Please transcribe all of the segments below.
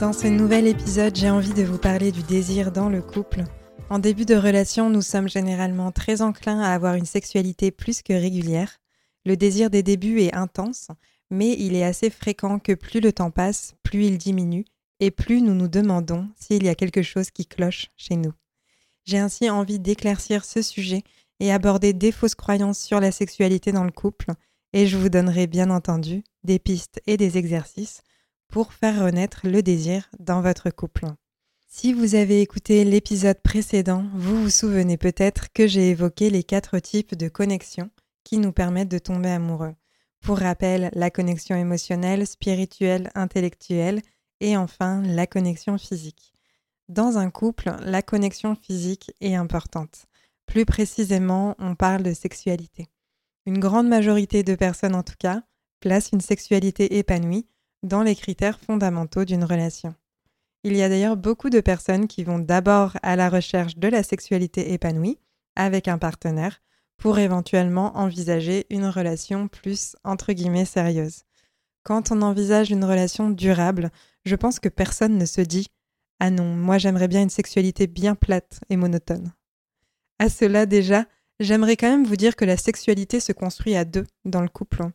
Dans ce nouvel épisode, j'ai envie de vous parler du désir dans le couple. En début de relation, nous sommes généralement très enclins à avoir une sexualité plus que régulière. Le désir des débuts est intense, mais il est assez fréquent que plus le temps passe, plus il diminue, et plus nous nous demandons s'il y a quelque chose qui cloche chez nous. J'ai ainsi envie d'éclaircir ce sujet et aborder des fausses croyances sur la sexualité dans le couple, et je vous donnerai bien entendu des pistes et des exercices pour faire renaître le désir dans votre couple. Si vous avez écouté l'épisode précédent, vous vous souvenez peut-être que j'ai évoqué les quatre types de connexions qui nous permettent de tomber amoureux. Pour rappel, la connexion émotionnelle, spirituelle, intellectuelle et enfin la connexion physique. Dans un couple, la connexion physique est importante. Plus précisément, on parle de sexualité. Une grande majorité de personnes en tout cas placent une sexualité épanouie dans les critères fondamentaux d'une relation. Il y a d'ailleurs beaucoup de personnes qui vont d'abord à la recherche de la sexualité épanouie avec un partenaire pour éventuellement envisager une relation plus entre guillemets sérieuse. Quand on envisage une relation durable, je pense que personne ne se dit Ah non, moi j'aimerais bien une sexualité bien plate et monotone. À cela déjà, j'aimerais quand même vous dire que la sexualité se construit à deux dans le couple.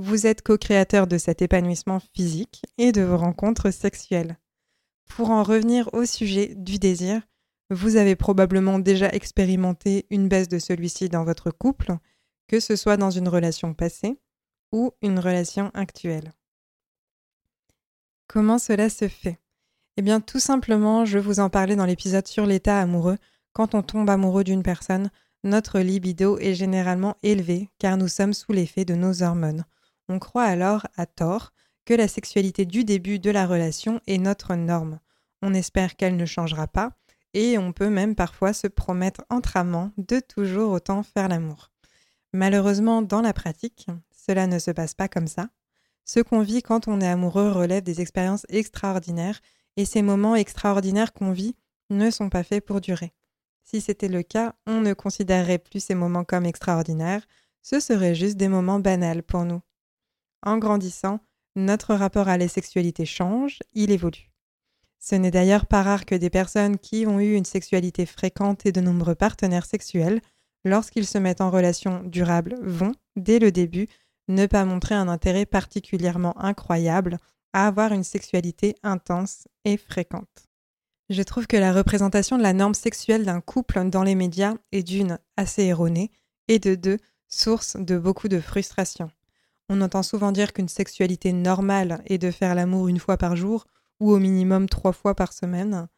Vous êtes co-créateur de cet épanouissement physique et de vos rencontres sexuelles. Pour en revenir au sujet du désir, vous avez probablement déjà expérimenté une baisse de celui-ci dans votre couple, que ce soit dans une relation passée ou une relation actuelle. Comment cela se fait? Eh bien tout simplement, je vous en parlais dans l'épisode sur l'état amoureux, quand on tombe amoureux d'une personne, notre libido est généralement élevé car nous sommes sous l'effet de nos hormones. On croit alors, à tort, que la sexualité du début de la relation est notre norme. On espère qu'elle ne changera pas, et on peut même parfois se promettre entre amants de toujours autant faire l'amour. Malheureusement, dans la pratique, cela ne se passe pas comme ça. Ce qu'on vit quand on est amoureux relève des expériences extraordinaires, et ces moments extraordinaires qu'on vit ne sont pas faits pour durer. Si c'était le cas, on ne considérerait plus ces moments comme extraordinaires, ce seraient juste des moments banals pour nous. En grandissant, notre rapport à la sexualité change, il évolue. Ce n'est d'ailleurs pas rare que des personnes qui ont eu une sexualité fréquente et de nombreux partenaires sexuels, lorsqu'ils se mettent en relation durable, vont, dès le début, ne pas montrer un intérêt particulièrement incroyable à avoir une sexualité intense et fréquente. Je trouve que la représentation de la norme sexuelle d'un couple dans les médias est d'une assez erronée et de deux source de beaucoup de frustration. On entend souvent dire qu'une sexualité normale est de faire l'amour une fois par jour ou au minimum trois fois par semaine.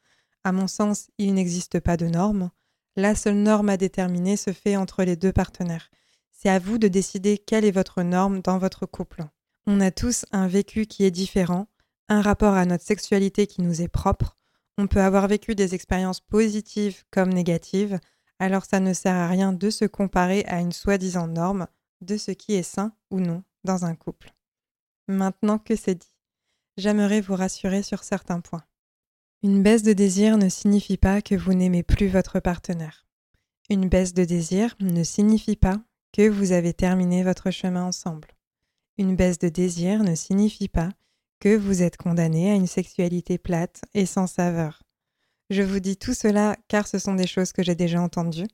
À mon sens, il n'existe pas de norme. La seule norme à déterminer se fait entre les deux partenaires. C'est à vous de décider quelle est votre norme dans votre couple. On a tous un vécu qui est différent, un rapport à notre sexualité qui nous est propre. On peut avoir vécu des expériences positives comme négatives, alors ça ne sert à rien de se comparer à une soi-disant norme de ce qui est sain ou non dans un couple. Maintenant que c'est dit, j'aimerais vous rassurer sur certains points. Une baisse de désir ne signifie pas que vous n'aimez plus votre partenaire. Une baisse de désir ne signifie pas que vous avez terminé votre chemin ensemble. Une baisse de désir ne signifie pas que vous êtes condamné à une sexualité plate et sans saveur. Je vous dis tout cela car ce sont des choses que j'ai déjà entendues.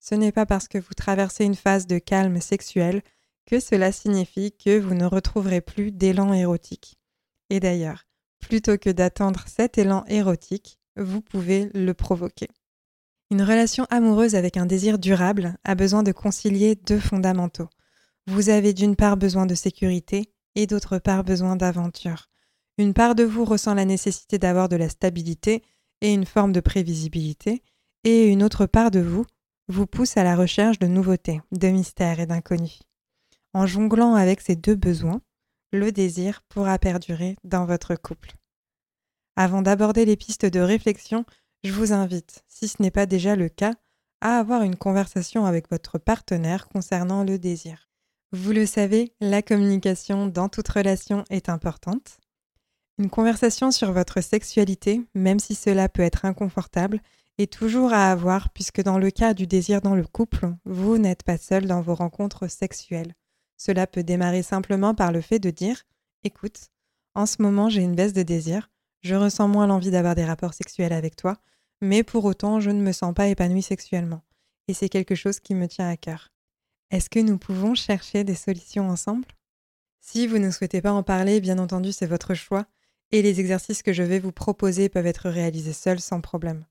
Ce n'est pas parce que vous traversez une phase de calme sexuel que cela signifie que vous ne retrouverez plus d'élan érotique. Et d'ailleurs, plutôt que d'attendre cet élan érotique, vous pouvez le provoquer. Une relation amoureuse avec un désir durable a besoin de concilier deux fondamentaux. Vous avez d'une part besoin de sécurité et d'autre part besoin d'aventure. Une part de vous ressent la nécessité d'avoir de la stabilité et une forme de prévisibilité, et une autre part de vous vous pousse à la recherche de nouveautés, de mystères et d'inconnus. En jonglant avec ces deux besoins, le désir pourra perdurer dans votre couple. Avant d'aborder les pistes de réflexion, je vous invite, si ce n'est pas déjà le cas, à avoir une conversation avec votre partenaire concernant le désir. Vous le savez, la communication dans toute relation est importante. Une conversation sur votre sexualité, même si cela peut être inconfortable, est toujours à avoir puisque dans le cas du désir dans le couple, vous n'êtes pas seul dans vos rencontres sexuelles. Cela peut démarrer simplement par le fait de dire Écoute, en ce moment j'ai une baisse de désir, je ressens moins l'envie d'avoir des rapports sexuels avec toi, mais pour autant je ne me sens pas épanouie sexuellement, et c'est quelque chose qui me tient à cœur. Est-ce que nous pouvons chercher des solutions ensemble? Si vous ne souhaitez pas en parler, bien entendu c'est votre choix, et les exercices que je vais vous proposer peuvent être réalisés seuls sans problème.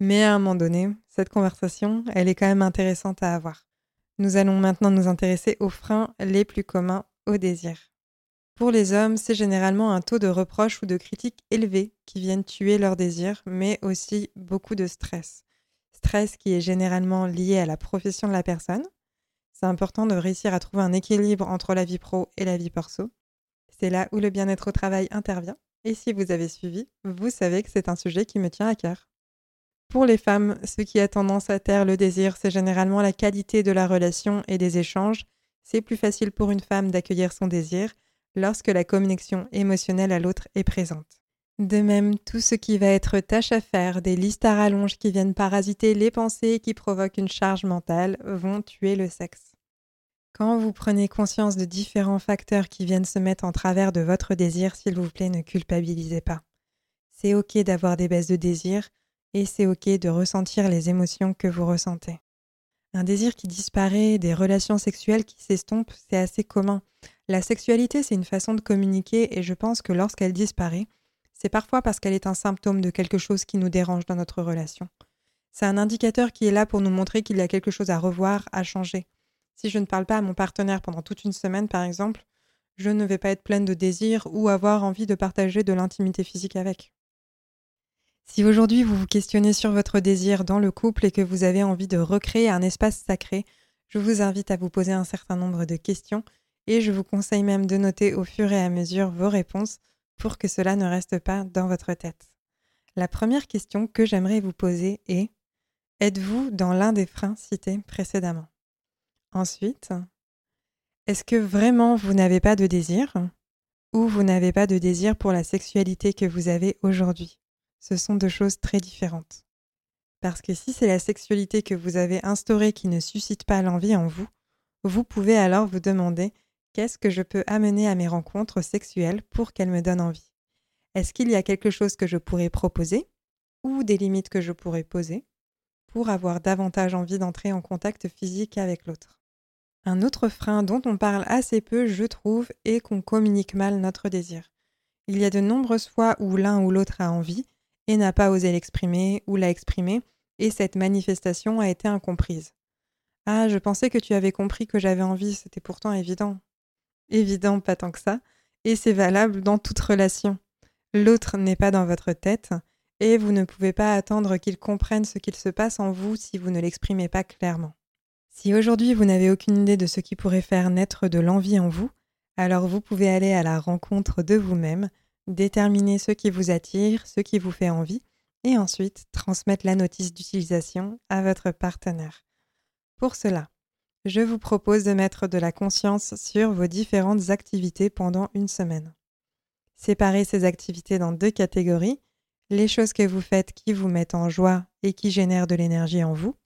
Mais à un moment donné, cette conversation, elle est quand même intéressante à avoir. Nous allons maintenant nous intéresser aux freins les plus communs au désir. Pour les hommes, c'est généralement un taux de reproche ou de critique élevé qui viennent tuer leur désir, mais aussi beaucoup de stress. Stress qui est généralement lié à la profession de la personne. C'est important de réussir à trouver un équilibre entre la vie pro et la vie perso. C'est là où le bien-être au travail intervient. Et si vous avez suivi, vous savez que c'est un sujet qui me tient à cœur. Pour les femmes, ce qui a tendance à taire le désir, c'est généralement la qualité de la relation et des échanges. C'est plus facile pour une femme d'accueillir son désir lorsque la connexion émotionnelle à l'autre est présente. De même, tout ce qui va être tâche à faire, des listes à rallonge qui viennent parasiter les pensées qui provoquent une charge mentale, vont tuer le sexe. Quand vous prenez conscience de différents facteurs qui viennent se mettre en travers de votre désir, s'il vous plaît, ne culpabilisez pas. C'est ok d'avoir des baisses de désir et c'est ok de ressentir les émotions que vous ressentez. Un désir qui disparaît, des relations sexuelles qui s'estompent, c'est assez commun. La sexualité, c'est une façon de communiquer et je pense que lorsqu'elle disparaît, c'est parfois parce qu'elle est un symptôme de quelque chose qui nous dérange dans notre relation. C'est un indicateur qui est là pour nous montrer qu'il y a quelque chose à revoir, à changer. Si je ne parle pas à mon partenaire pendant toute une semaine, par exemple, je ne vais pas être pleine de désir ou avoir envie de partager de l'intimité physique avec. Si aujourd'hui vous vous questionnez sur votre désir dans le couple et que vous avez envie de recréer un espace sacré, je vous invite à vous poser un certain nombre de questions et je vous conseille même de noter au fur et à mesure vos réponses pour que cela ne reste pas dans votre tête. La première question que j'aimerais vous poser est Êtes-vous dans l'un des freins cités précédemment? Ensuite, est-ce que vraiment vous n'avez pas de désir ou vous n'avez pas de désir pour la sexualité que vous avez aujourd'hui? Ce sont deux choses très différentes. Parce que si c'est la sexualité que vous avez instaurée qui ne suscite pas l'envie en vous, vous pouvez alors vous demander qu'est-ce que je peux amener à mes rencontres sexuelles pour qu'elles me donnent envie? Est-ce qu'il y a quelque chose que je pourrais proposer ou des limites que je pourrais poser pour avoir davantage envie d'entrer en contact physique avec l'autre? Un autre frein dont on parle assez peu, je trouve, est qu'on communique mal notre désir. Il y a de nombreuses fois où l'un ou l'autre a envie et n'a pas osé l'exprimer ou l'a exprimé, et cette manifestation a été incomprise. Ah, je pensais que tu avais compris que j'avais envie, c'était pourtant évident. Évident, pas tant que ça, et c'est valable dans toute relation. L'autre n'est pas dans votre tête, et vous ne pouvez pas attendre qu'il comprenne ce qu'il se passe en vous si vous ne l'exprimez pas clairement. Si aujourd'hui vous n'avez aucune idée de ce qui pourrait faire naître de l'envie en vous, alors vous pouvez aller à la rencontre de vous-même, déterminer ce qui vous attire, ce qui vous fait envie, et ensuite transmettre la notice d'utilisation à votre partenaire. Pour cela, je vous propose de mettre de la conscience sur vos différentes activités pendant une semaine. Séparez ces activités dans deux catégories, les choses que vous faites qui vous mettent en joie et qui génèrent de l'énergie en vous,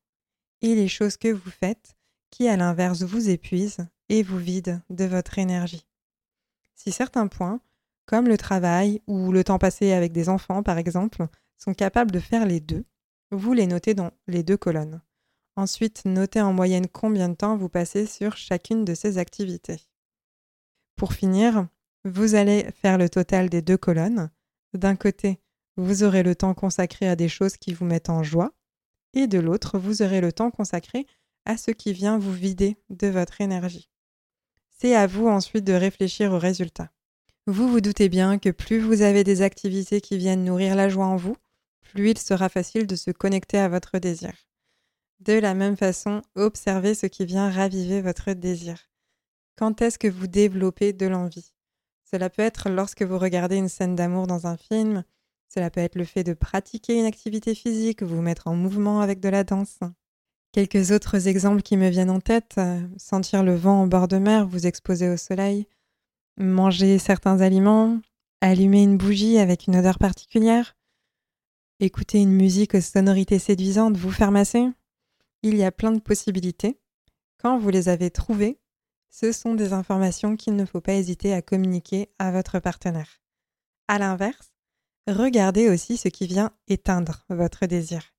et les choses que vous faites qui, à l'inverse, vous épuisent et vous vident de votre énergie. Si certains points, comme le travail ou le temps passé avec des enfants par exemple, sont capables de faire les deux, vous les notez dans les deux colonnes. Ensuite, notez en moyenne combien de temps vous passez sur chacune de ces activités. Pour finir, vous allez faire le total des deux colonnes. D'un côté, vous aurez le temps consacré à des choses qui vous mettent en joie, et de l'autre, vous aurez le temps consacré à ce qui vient vous vider de votre énergie. C'est à vous ensuite de réfléchir aux résultats. Vous vous doutez bien que plus vous avez des activités qui viennent nourrir la joie en vous, plus il sera facile de se connecter à votre désir. De la même façon, observez ce qui vient raviver votre désir. Quand est-ce que vous développez de l'envie? Cela peut être lorsque vous regardez une scène d'amour dans un film, cela peut être le fait de pratiquer une activité physique, vous mettre en mouvement avec de la danse. Quelques autres exemples qui me viennent en tête, euh, sentir le vent en bord de mer, vous exposer au soleil, manger certains aliments, allumer une bougie avec une odeur particulière, écouter une musique aux sonorités séduisantes, vous faire masser. Il y a plein de possibilités. Quand vous les avez trouvées, ce sont des informations qu'il ne faut pas hésiter à communiquer à votre partenaire. À l'inverse, regardez aussi ce qui vient éteindre votre désir.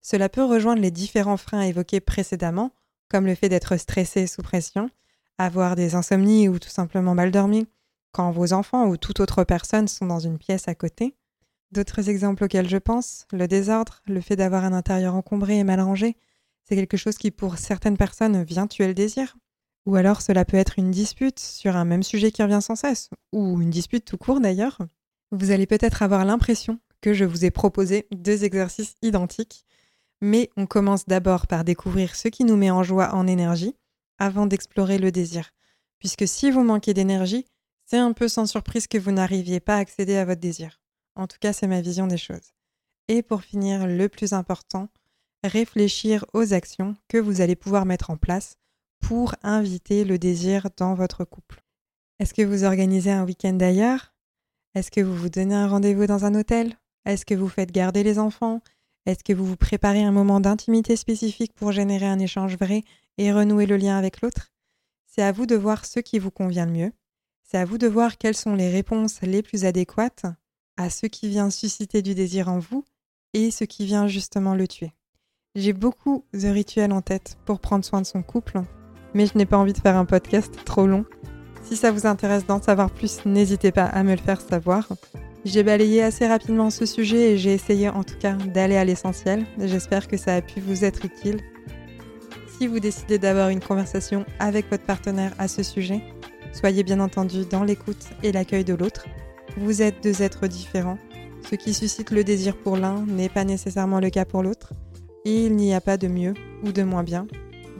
Cela peut rejoindre les différents freins évoqués précédemment, comme le fait d'être stressé sous pression, avoir des insomnies ou tout simplement mal dormi, quand vos enfants ou toute autre personne sont dans une pièce à côté. D'autres exemples auxquels je pense, le désordre, le fait d'avoir un intérieur encombré et mal rangé, c'est quelque chose qui pour certaines personnes vient tuer le désir. Ou alors cela peut être une dispute sur un même sujet qui revient sans cesse, ou une dispute tout court d'ailleurs. Vous allez peut-être avoir l'impression que je vous ai proposé deux exercices identiques, mais on commence d'abord par découvrir ce qui nous met en joie en énergie, avant d'explorer le désir. Puisque si vous manquez d'énergie, c'est un peu sans surprise que vous n'arriviez pas à accéder à votre désir. En tout cas, c'est ma vision des choses. Et pour finir, le plus important, réfléchir aux actions que vous allez pouvoir mettre en place pour inviter le désir dans votre couple. Est-ce que vous organisez un week-end ailleurs Est-ce que vous vous donnez un rendez-vous dans un hôtel? Est-ce que vous faites garder les enfants? Est-ce que vous vous préparez un moment d'intimité spécifique pour générer un échange vrai et renouer le lien avec l'autre C'est à vous de voir ce qui vous convient le mieux c'est à vous de voir quelles sont les réponses les plus adéquates à ce qui vient susciter du désir en vous et ce qui vient justement le tuer. J'ai beaucoup de rituels en tête pour prendre soin de son couple, mais je n'ai pas envie de faire un podcast trop long. Si ça vous intéresse d'en savoir plus, n'hésitez pas à me le faire savoir. J'ai balayé assez rapidement ce sujet et j'ai essayé en tout cas d'aller à l'essentiel. J'espère que ça a pu vous être utile. Si vous décidez d'avoir une conversation avec votre partenaire à ce sujet, Soyez bien entendu dans l'écoute et l'accueil de l'autre. Vous êtes deux êtres différents. Ce qui suscite le désir pour l'un n'est pas nécessairement le cas pour l'autre. Et il n'y a pas de mieux ou de moins bien.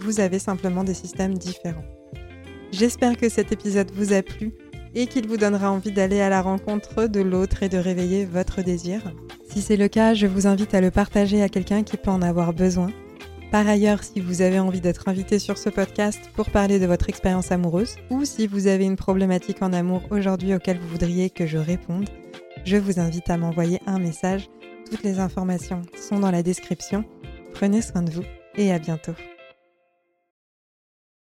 Vous avez simplement des systèmes différents. J'espère que cet épisode vous a plu et qu'il vous donnera envie d'aller à la rencontre de l'autre et de réveiller votre désir. Si c'est le cas, je vous invite à le partager à quelqu'un qui peut en avoir besoin par ailleurs, si vous avez envie d'être invité sur ce podcast pour parler de votre expérience amoureuse, ou si vous avez une problématique en amour aujourd'hui auquel vous voudriez que je réponde, je vous invite à m'envoyer un message. Toutes les informations sont dans la description. Prenez soin de vous et à bientôt.